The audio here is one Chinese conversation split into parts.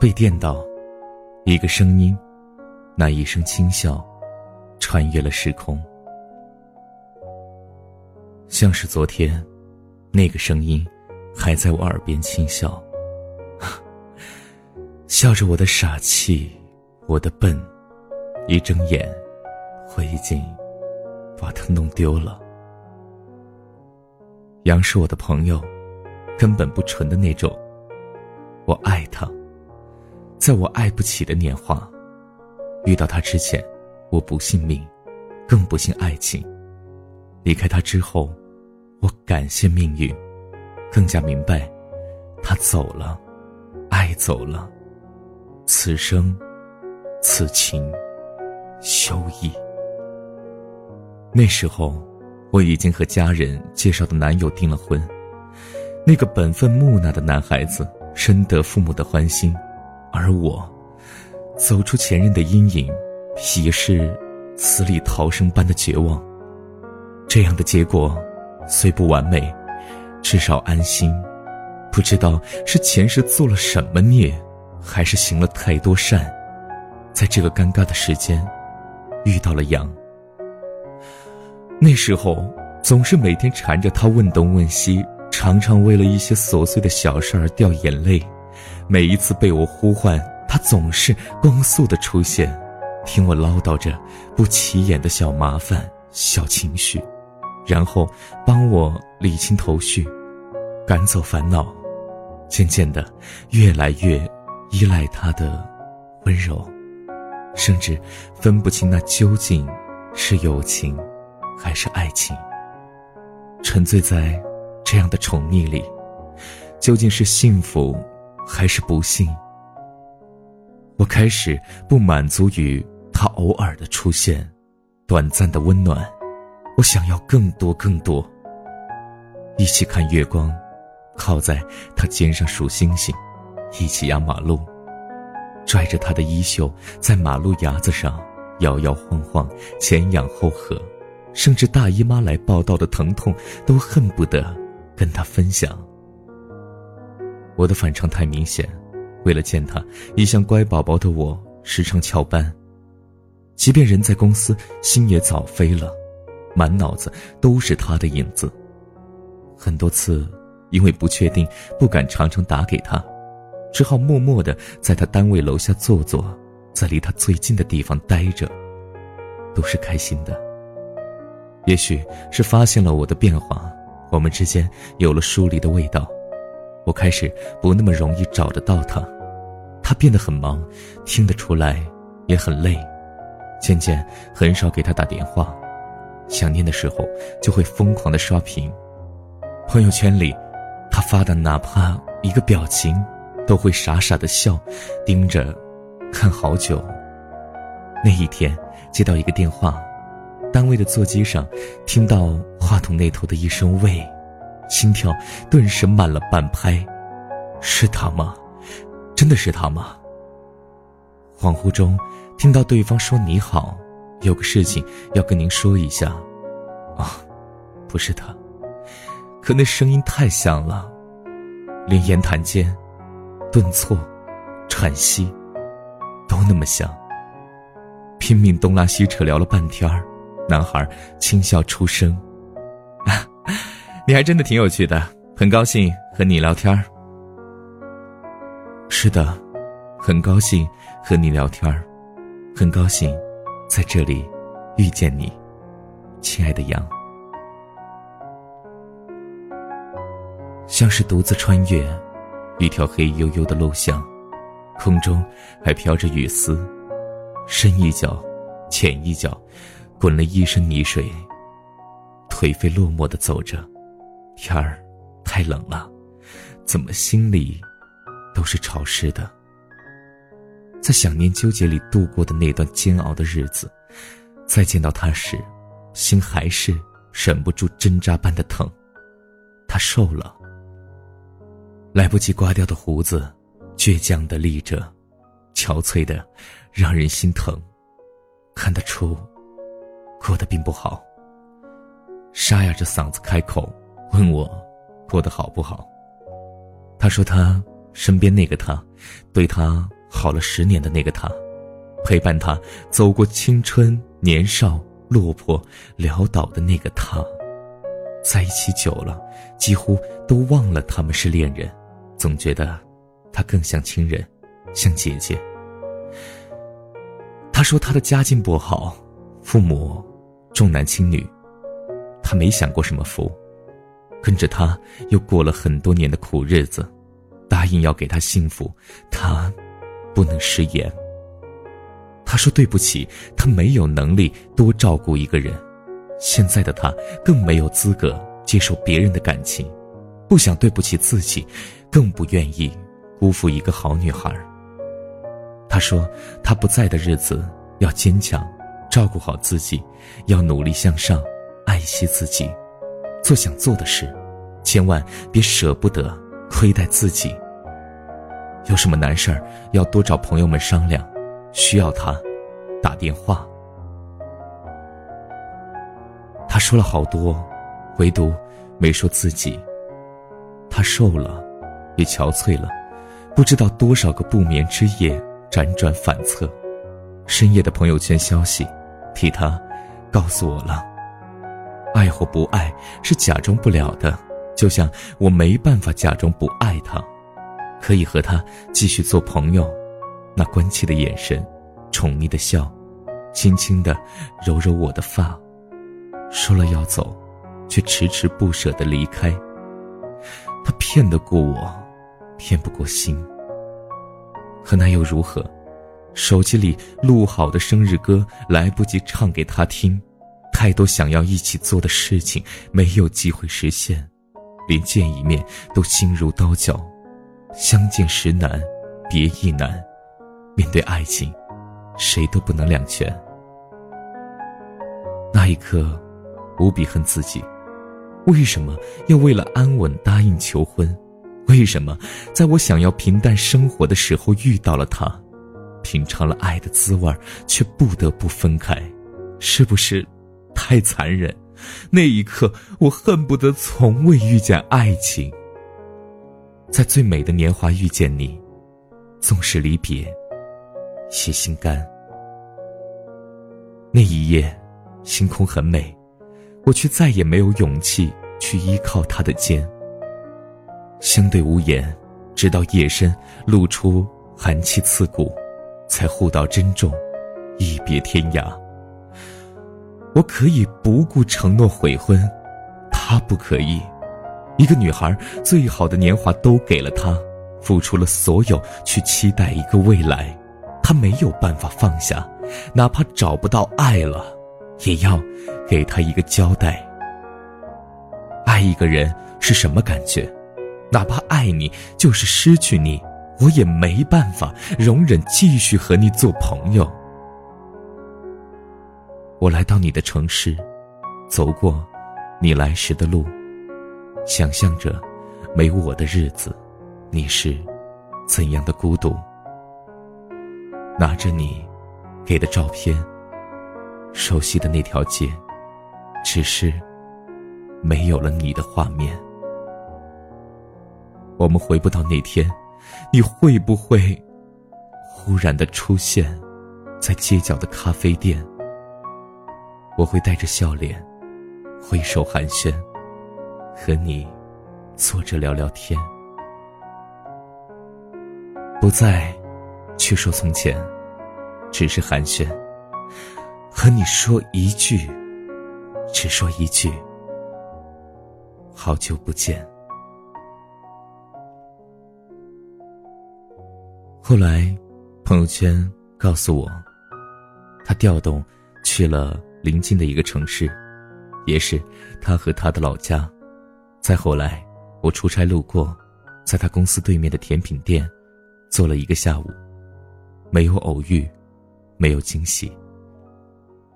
被电到，一个声音，那一声轻笑，穿越了时空，像是昨天，那个声音还在我耳边轻笑，笑着我的傻气，我的笨，一睁眼，我已经把它弄丢了。杨是我的朋友，根本不纯的那种，我爱他。在我爱不起的年华，遇到他之前，我不信命，更不信爱情。离开他之后，我感谢命运，更加明白，他走了，爱走了，此生，此情，休矣。那时候，我已经和家人介绍的男友订了婚，那个本分木讷的男孩子，深得父母的欢心。而我，走出前任的阴影，也是死里逃生般的绝望。这样的结果，虽不完美，至少安心。不知道是前世做了什么孽，还是行了太多善，在这个尴尬的时间，遇到了杨。那时候总是每天缠着他问东问西，常常为了一些琐碎的小事而掉眼泪。每一次被我呼唤，他总是光速的出现，听我唠叨着不起眼的小麻烦、小情绪，然后帮我理清头绪，赶走烦恼。渐渐的，越来越依赖他的温柔，甚至分不清那究竟是友情还是爱情。沉醉在这样的宠溺里，究竟是幸福？还是不幸。我开始不满足于他偶尔的出现，短暂的温暖，我想要更多更多。一起看月光，靠在他肩上数星星，一起压马路，拽着他的衣袖在马路牙子上摇摇晃晃，前仰后合，甚至大姨妈来报道的疼痛都恨不得跟他分享。我的反常太明显，为了见他，一向乖宝宝的我时常翘班，即便人在公司，心也早飞了，满脑子都是他的影子。很多次，因为不确定，不敢常常打给他，只好默默的在他单位楼下坐坐，在离他最近的地方待着，都是开心的。也许是发现了我的变化，我们之间有了疏离的味道。我开始不那么容易找得到他，他变得很忙，听得出来，也很累，渐渐很少给他打电话，想念的时候就会疯狂的刷屏，朋友圈里，他发的哪怕一个表情，都会傻傻的笑，盯着，看好久。那一天接到一个电话，单位的座机上，听到话筒那头的一声喂。心跳顿时慢了半拍，是他吗？真的是他吗？恍惚中，听到对方说：“你好，有个事情要跟您说一下。”啊，不是他，可那声音太像了，连言谈间，顿挫，喘息，都那么像。拼命东拉西扯聊了半天儿，男孩轻笑出声。你还真的挺有趣的，很高兴和你聊天儿。是的，很高兴和你聊天儿，很高兴在这里遇见你，亲爱的羊。像是独自穿越一条黑黝黝的路巷，空中还飘着雨丝，深一脚，浅一脚，滚了一身泥水，颓废落寞的走着。天儿太冷了，怎么心里都是潮湿的。在想念纠结里度过的那段煎熬的日子，再见到他时，心还是忍不住针扎般的疼。他瘦了，来不及刮掉的胡子，倔强的立着，憔悴的让人心疼。看得出，过得并不好。沙哑着嗓子开口。问我过得好不好？他说他身边那个他，对他好了十年的那个他，陪伴他走过青春年少落魄潦倒的那个他，在一起久了，几乎都忘了他们是恋人，总觉得他更像亲人，像姐姐。他说他的家境不好，父母重男轻女，他没享过什么福。跟着他又过了很多年的苦日子，答应要给他幸福，他不能食言。他说对不起，他没有能力多照顾一个人，现在的他更没有资格接受别人的感情，不想对不起自己，更不愿意辜负一个好女孩。他说他不在的日子要坚强，照顾好自己，要努力向上，爱惜自己。做想做的事，千万别舍不得亏待自己。有什么难事儿，要多找朋友们商量，需要他，打电话。他说了好多，唯独没说自己。他瘦了，也憔悴了，不知道多少个不眠之夜，辗转反侧，深夜的朋友圈消息，替他告诉我了。爱或不爱是假装不了的，就像我没办法假装不爱他，可以和他继续做朋友。那关切的眼神，宠溺的笑，轻轻的揉揉我的发，说了要走，却迟迟不舍得离开。他骗得过我，骗不过心。可那又如何？手机里录好的生日歌来不及唱给他听。太多想要一起做的事情没有机会实现，连见一面都心如刀绞。相见时难，别亦难。面对爱情，谁都不能两全。那一刻，无比恨自己，为什么要为了安稳答应求婚？为什么在我想要平淡生活的时候遇到了他，品尝了爱的滋味，却不得不分开？是不是？太残忍，那一刻我恨不得从未遇见爱情。在最美的年华遇见你，纵使离别，也心甘。那一夜，星空很美，我却再也没有勇气去依靠他的肩。相对无言，直到夜深露出寒气刺骨，才互道珍重，一别天涯。我可以不顾承诺悔婚，他不可以。一个女孩最好的年华都给了他，付出了所有去期待一个未来，他没有办法放下，哪怕找不到爱了，也要给他一个交代。爱一个人是什么感觉？哪怕爱你就是失去你，我也没办法容忍继续和你做朋友。我来到你的城市，走过你来时的路，想象着没我的日子，你是怎样的孤独。拿着你给的照片，熟悉的那条街，只是没有了你的画面。我们回不到那天，你会不会忽然的出现在街角的咖啡店？我会带着笑脸，挥手寒暄，和你坐着聊聊天。不再去说从前，只是寒暄，和你说一句，只说一句，好久不见。后来，朋友圈告诉我，他调动去了。临近的一个城市，也是他和他的老家。再后来，我出差路过，在他公司对面的甜品店，坐了一个下午。没有偶遇，没有惊喜，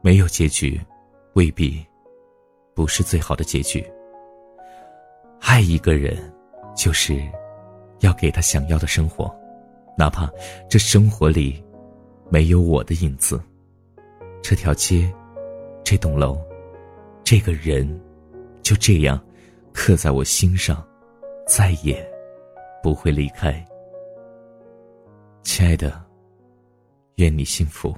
没有结局，未必不是最好的结局。爱一个人，就是要给他想要的生活，哪怕这生活里没有我的影子。这条街。这栋楼，这个人，就这样刻在我心上，再也不会离开。亲爱的，愿你幸福。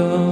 样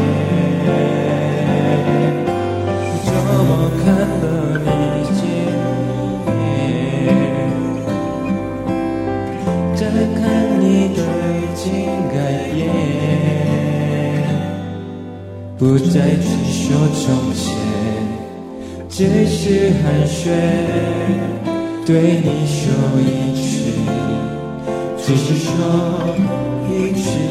不再去说从前，只是寒暄，对你说一句，只是说一句。